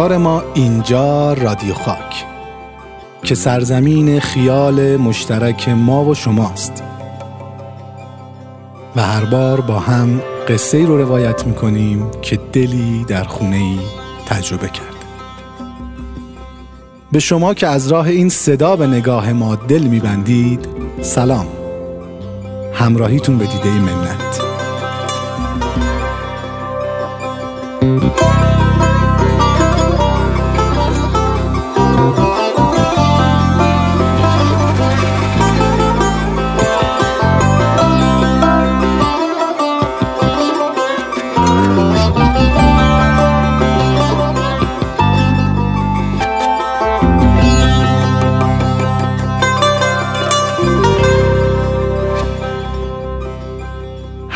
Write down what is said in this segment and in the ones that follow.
قرار ما اینجا رادیو خاک که سرزمین خیال مشترک ما و شماست. و هر بار با هم قصه رو روایت می‌کنیم که دلی در خونه ای تجربه کرده. به شما که از راه این صدا به نگاه ما دل میبندید سلام. همراهیتون به دیده منت.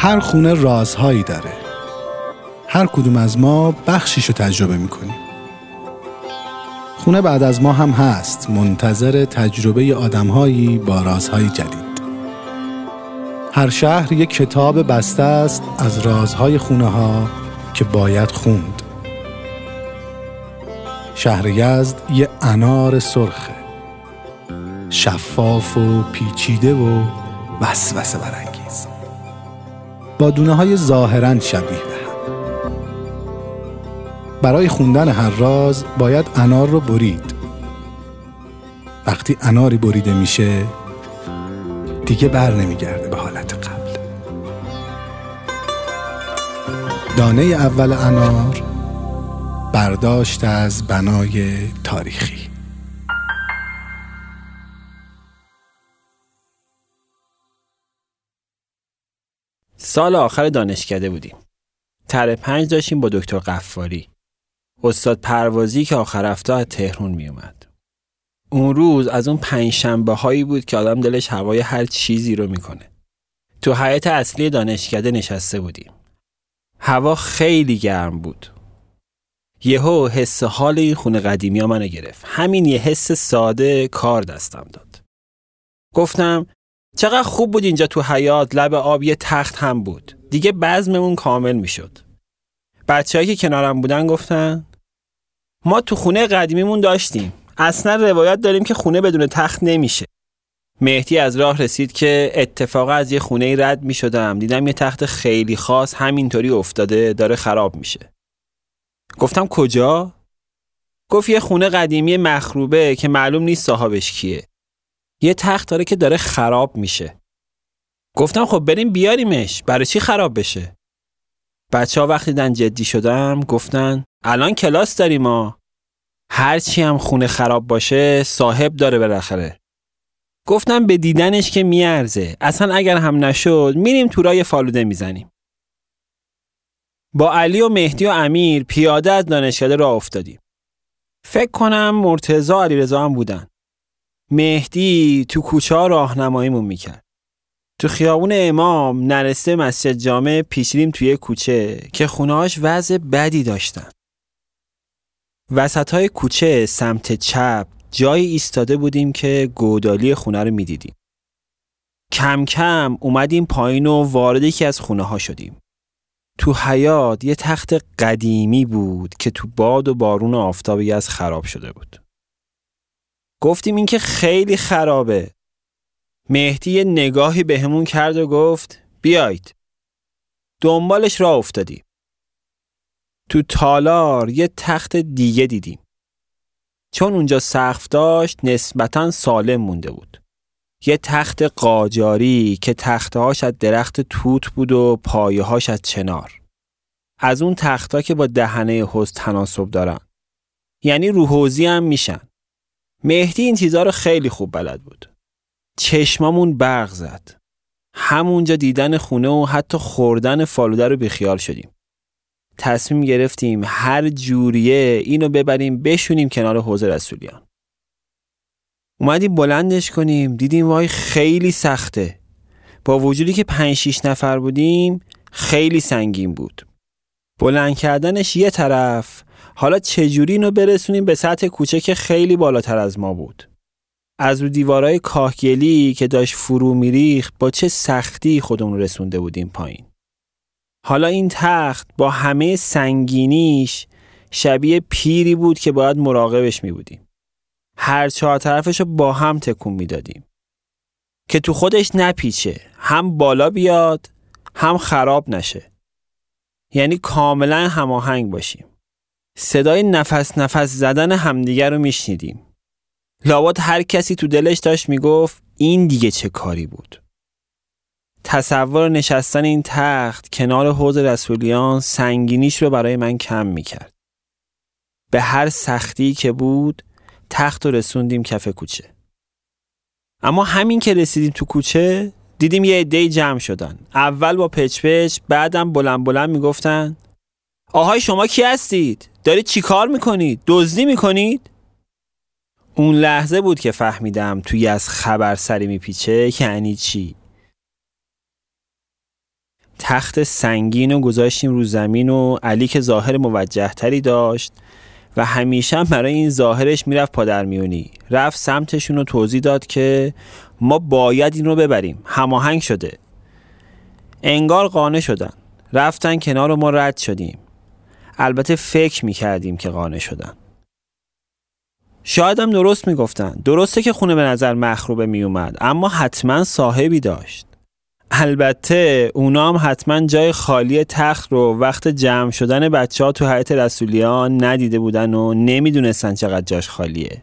هر خونه رازهایی داره. هر کدوم از ما بخشیشو تجربه می‌کنیم. خونه بعد از ما هم هست منتظر تجربه آدمهایی با رازهای جدید. هر شهر یک کتاب بسته است از رازهای خونه ها که باید خوند. شهر یزد یه انار سرخه. شفاف و پیچیده و وسوسه برانگیز دونه های ظاهرا شبیه به هم برای خوندن هر راز باید انار رو برید. وقتی اناری بریده میشه دیگه بر نمیگرده به حالت قبل. دانه اول انار برداشت از بنای تاریخی. سال آخر دانشکده بودیم. تر پنج داشتیم با دکتر قفاری. استاد پروازی که آخر هفته از تهرون می اومد. اون روز از اون پنج شنبه هایی بود که آدم دلش هوای هر چیزی رو می‌کنه. تو حیات اصلی دانشکده نشسته بودیم. هوا خیلی گرم بود. یهو حس حال این خونه قدیمی ها منو گرفت. همین یه حس ساده کار دستم داد. گفتم چقدر خوب بود اینجا تو حیات لب آب یه تخت هم بود. دیگه بزممون کامل می‌شد. بچه‌ای که کنارم بودن گفتن ما تو خونه قدیمیمون داشتیم. اصلا روایت داریم که خونه بدون تخت نمیشه. مهدی از راه رسید که اتفاقا از یه خونه رد می شدم دیدم یه تخت خیلی خاص همینطوری افتاده داره خراب میشه. گفتم کجا؟ گفت یه خونه قدیمی مخروبه که معلوم نیست صاحبش کیه. یه تخت داره که داره خراب میشه. گفتم خب بریم بیاریمش. برای چی خراب بشه؟ بچه ها وقتی دن جدی شدم گفتن الان کلاس داریم ما. هرچی هم خونه خراب باشه صاحب داره بالاخره. گفتم به دیدنش که میارزه. اصلا اگر هم نشد میریم تو رای فالوده می‌زنیم. با علی و مهدی و امیر پیاده از دانشکده راه افتادیم. فکر کنم مرتزا علیرضا هم بودن. مهدی تو کوچه ها راهنماییمون می‌کرد. تو خیابون امام نرسته مسجد جامع پیچیدیم توی کوچه که خونهاش وضع بدی داشتن. وسط های کوچه سمت چپ جایی ایستاده بودیم که گودالی خونه رو می‌دیدیم. کم کم اومدیم پایین و وارد یکی از خونه ها شدیم. تو حیات یه تخت قدیمی بود که تو باد و بارون و آفتابی از خراب شده بود. گفتیم این که خیلی خرابه. مهدی نگاهی بهمون کرد و گفت بیایید. دنبالش را افتادیم. تو تالار یه تخت دیگه دیدیم. چون اونجا سقف داشت نسبتا سالم مونده بود. یه تخت قاجاری که تختهاش از درخت توت بود و پایه‌هاش از چنار. از اون تختها که با دهنه حوز تناسب دارن. یعنی روحوزی هم میشن. مهدی این چیزها رو خیلی خوب بلد بود. چشمامون برق زد. همونجا دیدن خونه و حتی خوردن فالوده رو بیخیال شدیم. تصمیم گرفتیم هر جوریه اینو ببریم بشونیم کنار حوز رسولیان. اومدیم بلندش کنیم دیدیم وای خیلی سخته. با وجودی که پنج شیش نفر بودیم خیلی سنگین بود. بلند کردنش یه طرف حالا چجوری اینو برسونیم به سطح کوچه که خیلی بالاتر از ما بود از رو دیوارای کاهگلی که داشت فرو میریخت با چه سختی خودمون رسونده بودیم پایین حالا این تخت با همه سنگینیش شبیه پیری بود که باید مراقبش می بودیم. هر چهار طرفش رو با هم تکون می‌دادیم. که تو خودش نپیچه هم بالا بیاد هم خراب نشه. یعنی کاملا هماهنگ باشیم. صدای نفس نفس زدن همدیگر رو میشنیدیم. لابد هر کسی تو دلش داشت می‌گفت این دیگه چه کاری بود. تصور نشستن این تخت کنار حوض رسولیان سنگینیش رو برای من کم می‌کرد. به هر سختی که بود تخت رو رسوندیم کف کوچه. اما همین که رسیدیم تو کوچه دیدیم یه عده جمع شدن. اول با پچ پچ بعدم بلند بلند می‌گفتن آهای شما کی هستید؟ دارید چی کار می‌کنید؟ دزدی می‌کنید؟ اون لحظه بود که فهمیدم توی از خبر سری میپیچه یعنی چی؟ تخت سنگین و گذاشتیم رو زمین و علی که ظاهر موجه تری داشت و همیشه برای این ظاهرش می‌رفت پادر میونی رفت سمتشون رو توضیح داد که ما باید این رو ببریم هماهنگ شده انگار قانه شدن رفتن کنار ما رد شدیم البته فکر می‌کردیم که قانه شدن. شاید هم درست می‌گفتن. درسته که خونه به نظر مخروبه میومد اما حتما صاحبی داشت. البته اونا هم حتما جای خالی تخت رو وقت جمع شدن بچه ها تو حیات رسولیان ندیده بودن و نمی‌دونستن چقدر جاش خالیه.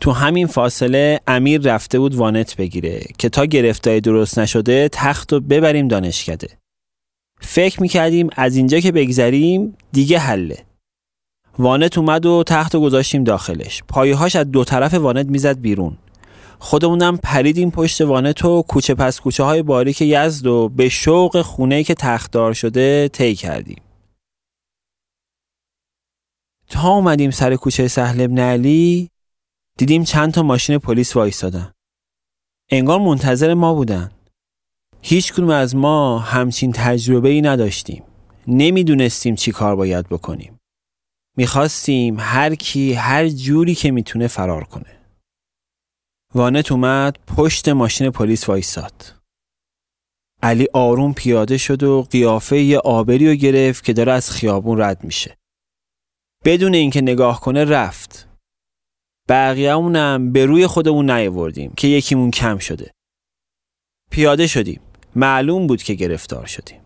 تو همین فاصله امیر رفته بود وانت بگیره که تا گرفتای درست نشده تخت رو ببریم دانشکده. فکر می‌کردیم از اینجا که بگذریم دیگه حله. وانت اومد و تخت رو گذاشتیم داخلش. پایهاش از دو طرف وانت می‌زد بیرون. خودمونم پریدیم پشت وانت و کوچه پس کوچه های باریک یزد و به شوق خونه که تختدار شده طی کردیم. تا اومدیم سر کوچه سهل ابن علی دیدیم چند تا ماشین پلیس وایستادن. انگار منتظر ما بودن. هیچ کنون از ما همچین تجربه ای نداشتیم. نمی‌دونستیم چی کار باید بکنیم. می‌خواستیم هر کی هر جوری که می‌تونه فرار کنه. وانت اومد پشت ماشین پلیس وایساد. علی آروم پیاده شد و قیافه یه آبری رو گرفت که داره از خیابون رد میشه. بدون اینکه نگاه کنه رفت. بقیه‌مونم به روی خودمون نیاوردیم که یکیمون کم شده. پیاده شدیم. معلوم بود که گرفتار شدیم.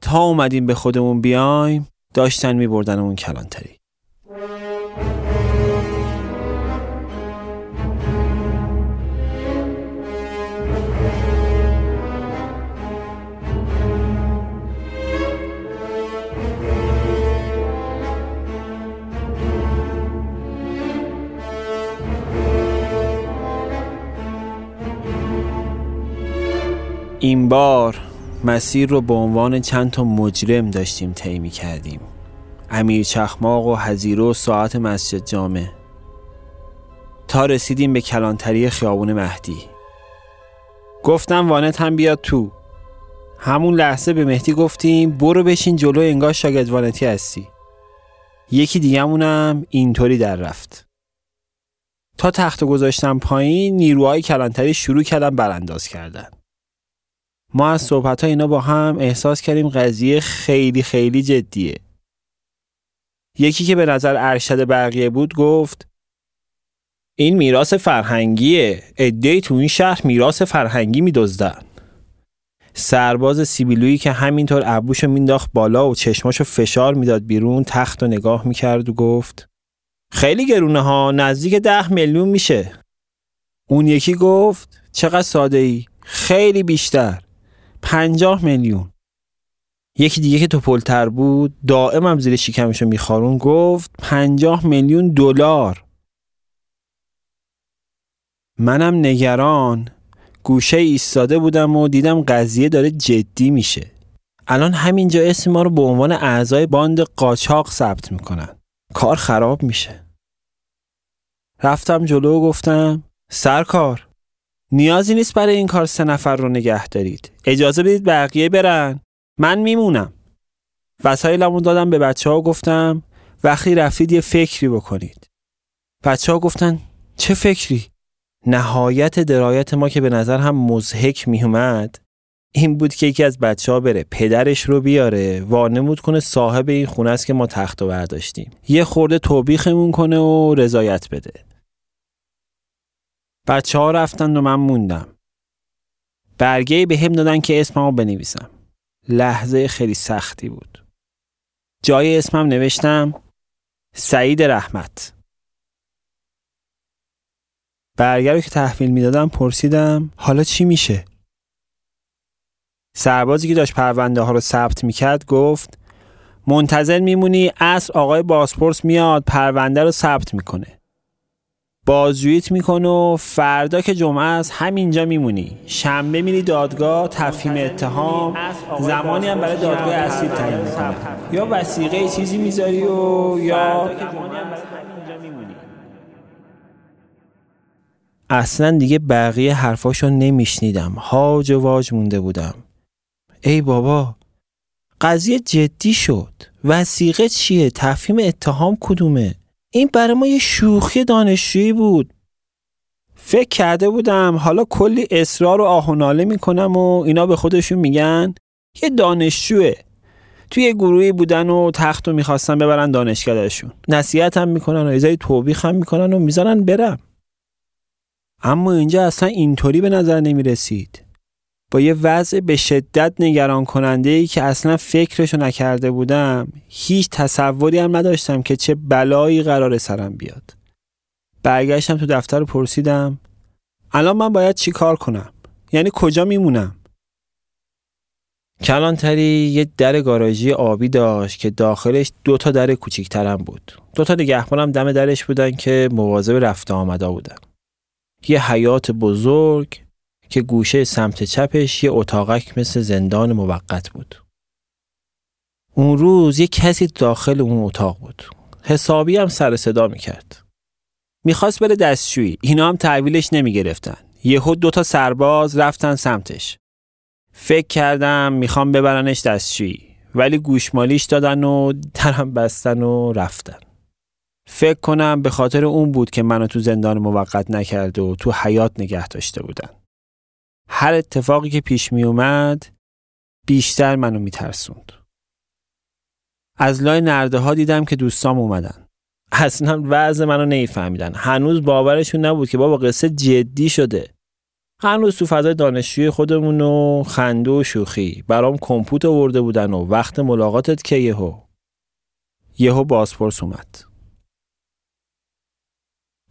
تا اومدیم به خودمون بیایم داشتن میبردنمون کلانتری. این بار مسیر رو به عنوان چند تا مجرم داشتیم طی کردیم. امیر چخماق و هزیرو و ساعت مسجد جامع. تا رسیدیم به کلانتری خیابون مهدی. گفتم وانت هم بیاد تو. همون لحظه به مهدی گفتیم برو بشین جلو انگار شاگرد وانتی هستی. یکی دیگهمونم اینطوری در رفت. تا تخت گذاشتم پایین نیروهای کلانتری شروع کردن برانداز کردن. ما از صحبت ها اینا با هم احساس کردیم قضیه خیلی خیلی جدیه. یکی که به نظر ارشد بقیه بود گفت این میراث فرهنگیه. ادهی تو این شهر میراث فرهنگی میدزدن. سرباز سیبیلویی که همینطور ابوشو مینداخت بالا و چشماشو فشار می‌داد بیرون تخت و نگاه می‌کرد و گفت خیلی گرونه ها نزدیک ده میلیون میشه. اون یکی گفت چقدر ساده ای خیلی بیشتر. پنجاه میلیون. یکی دیگه که توپلتر بود دائم زیر شکمشو میخارون گفت پنجاه میلیون دلار. منم نگران گوشه ایستاده بودم و دیدم قضیه داره جدی میشه. الان همینجا اسم ما رو به عنوان اعضای باند قاچاق ثبت می‌کنن. کار خراب میشه. رفتم جلو و گفتم سرکار نیازی نیست برای این کار سه نفر رو نگه دارید. اجازه بدید بقیه برن. من میمونم. وسایلمون دادم به بچه ها گفتم وقتی رفتید یه فکری بکنید. بچه ها گفتن چه فکری؟ نهایت درایت ما که به نظر هم مزهک میومد این بود که یکی از بچه ها بره پدرش رو بیاره وانمود کنه صاحب این خونه است که ما تخت و برداشتیم. یه خورده توبیخمون کنه و رضایت بده. بچه ها رفتن و من موندم. برگه به هم دادن که اسممو بنویسم. لحظه خیلی سختی بود. جای اسمم نوشتم سعید رحمت. برگه رو که تحویل می‌دادم پرسیدم حالا چی میشه؟ سربازی که داشت پرونده ها رو ثبت می‌کرد گفت منتظر میمونی اصر آقای باسپورس میاد پرونده رو ثبت می‌کنه. بازجوییت می‌کنه و فردا که جمعه است همینجا میمونی. شنبه میری دادگاه تفهیم اتهام. زمانی هم برای دادگاه اصلی تعیین می‌کنه. یا وسیقه چیزی می‌ذاری و یا اصلا دیگه بقیه حرفاشو نمیشنیدم. هاج و واج مونده بودم. ای بابا قضیه جدی شد. وسیقه چیه؟ تفهیم اتهام کدومه؟ این برای ما یه شوخی دانشجویی بود. فکر کرده بودم حالا کلی اصرار و آهناله می‌کنم و اینا به خودشون میگن. یه دانشجوه. توی گروهی بودن و تخت رو می‌خواستن ببرن دانشگاهشون نصیحت هم می‌کنن و ایزای توبیخ هم می‌کنن و می‌ذارن برم. اما اینجا اصلا اینطوری به نظر نمی‌رسید. با یه وضع به شدت نگران کننده ای که اصلا فکرشو نکرده بودم هیچ تصوری هم نداشتم که چه بلایی قرار سرم بیاد. برگشتم تو دفتر رو پرسیدم الان من باید چی کار کنم؟ یعنی کجا میمونم؟ کلانتری یه در گاراژی آبی داشت که داخلش دو تا در کوچیکترم بود. دو تا نگهبانم دم درش بودن که مواظب رفته آمده بودن. یه حیات بزرگ که گوشه سمت چپش یه اتاقک مثل زندان موقت بود. اون روز یه کسی داخل اون اتاق بود. حسابی هم سر صدا می‌کرد. می‌خواست بره دستشویی. اینا هم تحویلش نمی‌گرفتن. یهو دو تا سرباز رفتن سمتش. فکر کردم می‌خوام ببرنش دستشویی. ولی گوشمالیش دادن و درم بستن و رفتن. فکر کنم به خاطر اون بود که منو تو زندان موقت نکرده و تو حیات نگه داشته بودن. هر اتفاقی که پیش می اومد بیشتر منو میترسوند. از لای نرده ها دیدم که دوستام اومدن. اصلا وضع منو نمیفهمیدن. هنوز باورشون نبود که بابا قصه جدی شده. هنوز تو فضای دانشجوی خودمون و خنده و شوخی برام کمپوت آورده بودن و وقت ملاقاتت که یهو یهو بازپرس اومد.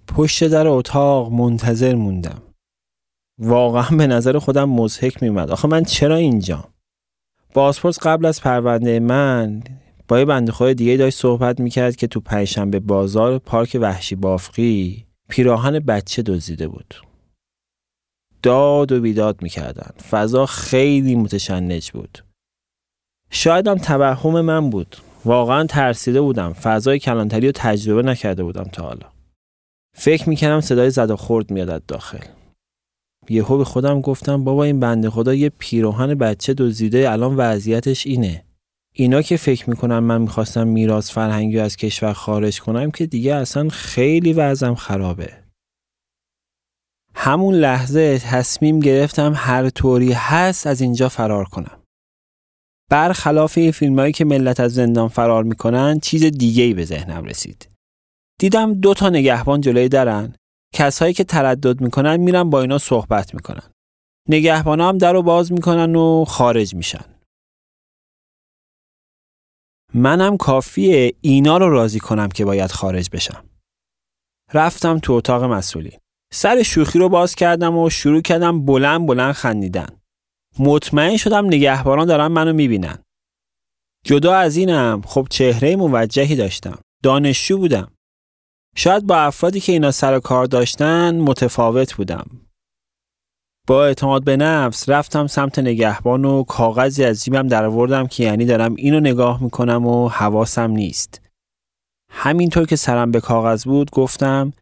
پشت در اتاق منتظر موندم. واقعا به نظر خودم مزهک میومد آخه من چرا اینجا بازپرس قبل از پرونده من با یه بنده خود دیگه داشت صحبت می‌کرد که تو پنجشنبه بازار پارک وحشی بافقی پیراهن بچه دزدیده بود. داد و بیداد می‌کردن. فضا خیلی متشنج بود. شاید هم توهم من بود. واقعا ترسیده بودم. فضای کلانتری رو تجربه نکرده بودم تا حالا. فکر می‌کردم صدای زد و خورد میاد داخل. یهو به خودم گفتم بابا این بنده خدا یه پیراهن بچه دزدیده الان وضعیتش اینه. اینا که فکر می‌کنن من می‌خواستم میراث فرهنگی از کشور خارج کنم که دیگه اصلا خیلی وضعم خرابه. همون لحظه تصمیم گرفتم هر طوری هست از اینجا فرار کنم. برخلاف فیلمایی که ملت از زندان فرار می‌کنن چیز دیگه ای به ذهنم رسید. دیدم دو تا نگهبان جلوی درن. کسایی که تردد می‌کنن میرن با اینا صحبت می‌کنن. نگهبانا هم در رو باز می‌کنن و خارج میشن. منم کافیه اینا رو راضی کنم که باید خارج بشم. رفتم تو اتاق مسئولی. سر شوخی رو باز کردم و شروع کردم بلند بلند خندیدن. مطمئن شدم نگهبانان دارن منو می‌بینن. جدا از اینم خب چهره موجهی داشتم. دانشجو بودم. شاید با افرادی که اینا سر کار داشتن متفاوت بودم. با اعتماد به نفس رفتم سمت نگهبان و کاغذی از جیبم در که یعنی دارم اینو نگاه می‌کنم و حواسم نیست. همینطور که سرم به کاغذ بود گفتم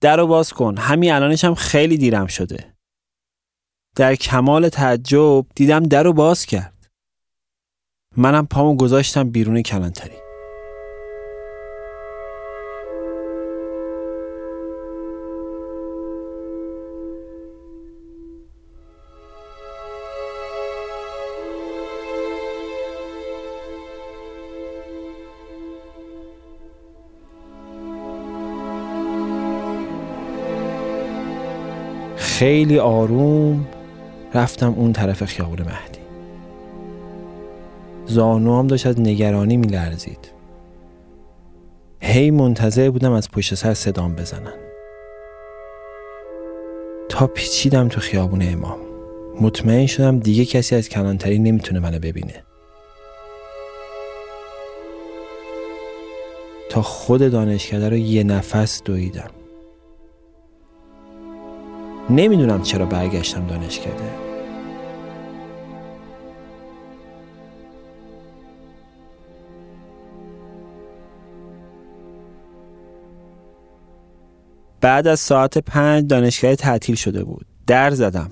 در باز کن همین الانشم خیلی دیرم شده. در کمال تعجب دیدم در رو باز کرد. منم پامو گذاشتم بیرون کلانتری. خیلی آروم رفتم اون طرف خیابون مهدی. زانوام داشت از نگرانی میلرزید. هی منتظر بودم از پشت سر صدام بزنن. تا پیچیدم تو خیابون امام. مطمئن شدم دیگه کسی از کلانتری نمی‌تونه منو ببینه. تا خود دانشکده رو یه نفس دویدم. نمی‌دونم چرا برگشتم دانشکده بعد از ساعت پنج دانشگاه تعطیل شده بود. در زدم.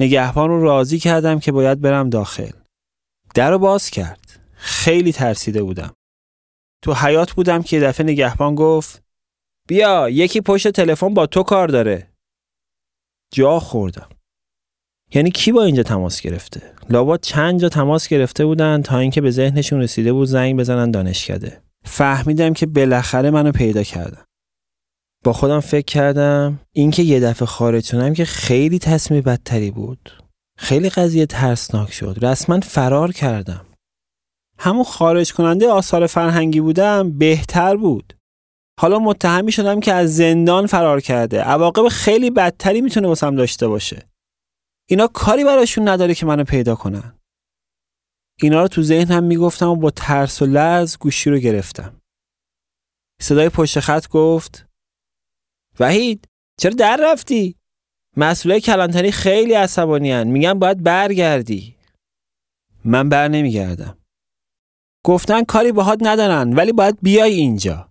نگهبان رو راضی کردم که باید برم داخل. در رو باز کرد. خیلی ترسیده بودم. تو حیات بودم که دفعه نگهبان گفت بیا یکی پشت تلفن با تو کار داره. جا خوردم. یعنی کی با اینجا تماس گرفته؟ لابا چند جا تماس گرفته بودن تا اینکه به ذهنشون رسیده بود زنگ بزنن دانشکده. فهمیدم که بالاخره منو پیدا کردم با خودم فکر کردم اینکه یه دفعه خارج شدم که خیلی تصمیم بدتری بود. خیلی قضیه ترسناک شد. رسما فرار کردم. همون خارج کننده آثار فرهنگی بودم بهتر بود. حالا متهمی شدم که از زندان فرار کرده. عواقب خیلی بدتری می‌تونه واسم داشته باشه. اینا کاری براشون نداره که منو پیدا کنن. اینا رو تو ذهنم می‌گفتم و با ترس و لرز گوشی رو گرفتم. صدای پشت خط گفت وحید چرا در رفتی؟ مسئولای کلانتری خیلی عصبانی میگن باید برگردی. من بر نمیگردم. گفتن کاری باهات ندارن ولی باید بیای اینجا.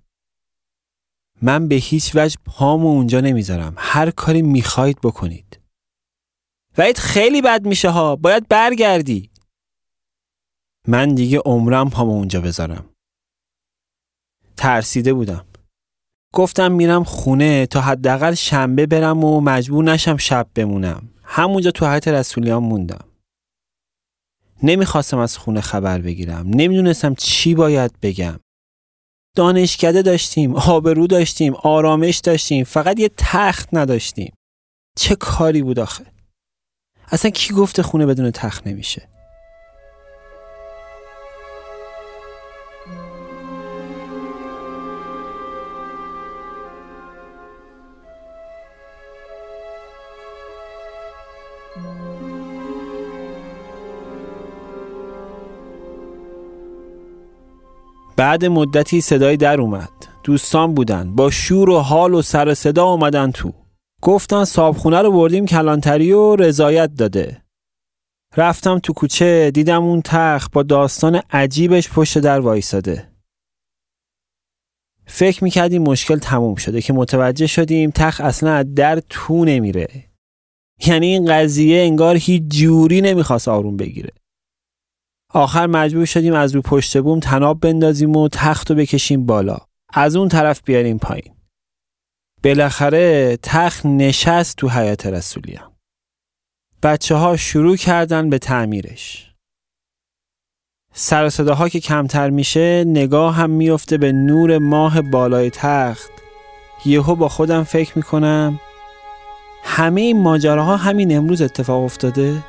من به هیچ وجه پامو اونجا نمی‌ذارم. هر کاری می‌خواید بکنید. وحید خیلی بد میشه ها. باید برگردی. من دیگه عمرم پامو اونجا بذارم. ترسیده بودم. گفتم میرم خونه تا حداقل شنبه برم و مجبور نشم شب بمونم. همونجا تو حیات رسولیان موندم. نمی‌خواستم از خونه خبر بگیرم. نمی‌دونستم چی باید بگم. دانشکده داشتیم آبرو داشتیم آرامش داشتیم فقط یه تخت نداشتیم. چه کاری بود آخه؟ اصلا کی گفته خونه بدون تخت نمیشه؟ بعد مدتی صدای در اومد. دوستان بودن. با شور و حال و سر صدا اومدن تو. گفتن صابخونه رو بردیم کلانتری و رضایت داده. رفتم تو کوچه دیدم اون تخت با داستان عجیبش پشت در وایساده. فکر می‌کردیم مشکل تموم شده که متوجه شدیم تخت اصلا از در تو نمیره. یعنی این قضیه انگار هیچ جوری نمی‌خواست آروم بگیره. آخر مجبور شدیم از رو پشت بوم تناب بندازیم و تخت رو بکشیم بالا. از اون طرف بیاریم پایین. بالاخره تخت نشست تو حیات رسولیان بچه ها شروع کردن به تعمیرش. سر صداها که کمتر میشه نگاه هم میفته به نور ماه بالای تخت. یهو با خودم فکر می‌کنم همه این ماجراها همین امروز اتفاق افتاده؟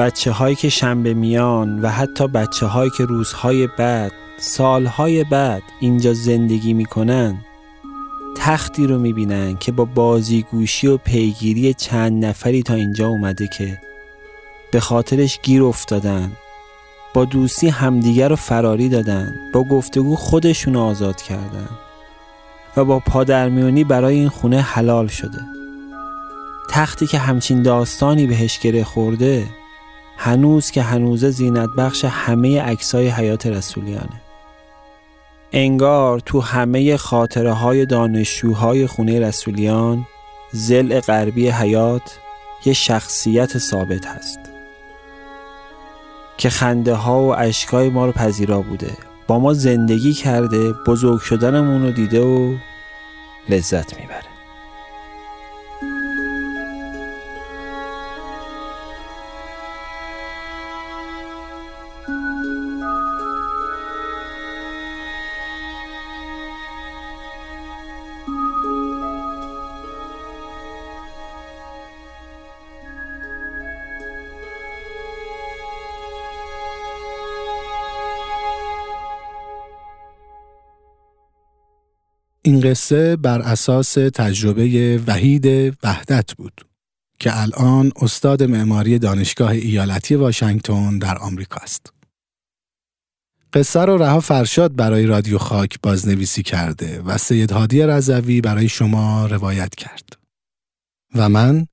بچه هایی که شنبه میان و حتی بچه هایی که روزهای بعد سالهای بعد اینجا زندگی می‌کنن تختی رو می‌بینن که با بازیگوشی و پیگیری چند نفری تا اینجا اومده که به خاطرش گیر افتادن. با دوستی همدیگر رو فراری دادن با گفتگو خودشون آزاد کردن و با پادرمیونی برای این خونه حلال شده. تختی که همچین داستانی بهش گره خورده هنوز که هنوزه زینت بخش همه عکسای حیات رسولیانه. انگار تو همه خاطره های دانشجوهای خونه رسولیان زل غربی حیات یه شخصیت ثابت هست. که خنده ها و اشکای ما رو پذیرا بوده. با ما زندگی کرده بزرگ شدنمون رو دیده و لذت می‌بره. این قصه بر اساس تجربه وحید وحدت بود که الان استاد معماری دانشگاه ایالتی واشنگتن در آمریکا است. قصه رو رها فرشاد برای رادیو خاک بازنویسی کرده و سید هادی رضوی برای شما روایت کرد. و من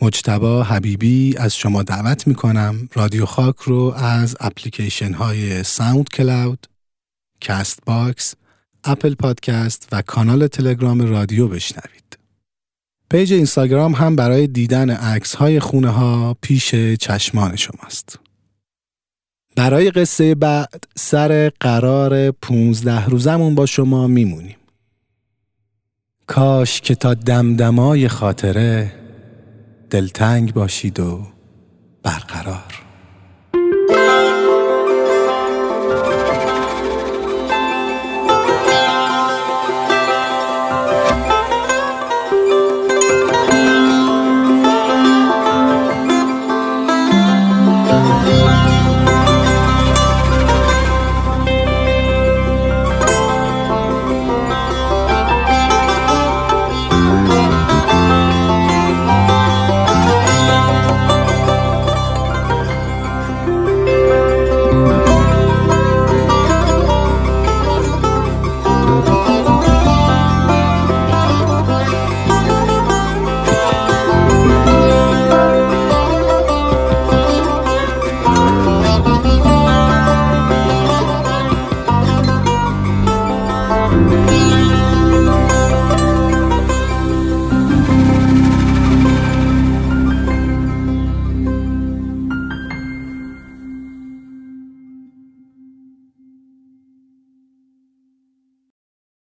مجتبا حبیبی از شما دعوت می کنم رادیو خاک رو از اپلیکیشن های ساوند کلاود، Castbox، Apple Podcast و کانال تلگرام رادیو بشنوید. page اینستاگرام هم برای دیدن عکس های خونه ها پیش چشمان شماست. برای قصه بعد سر قرار 15 روزمون با شما میمونیم. کاش که تا دمدمای خاطره دلتنگ باشید و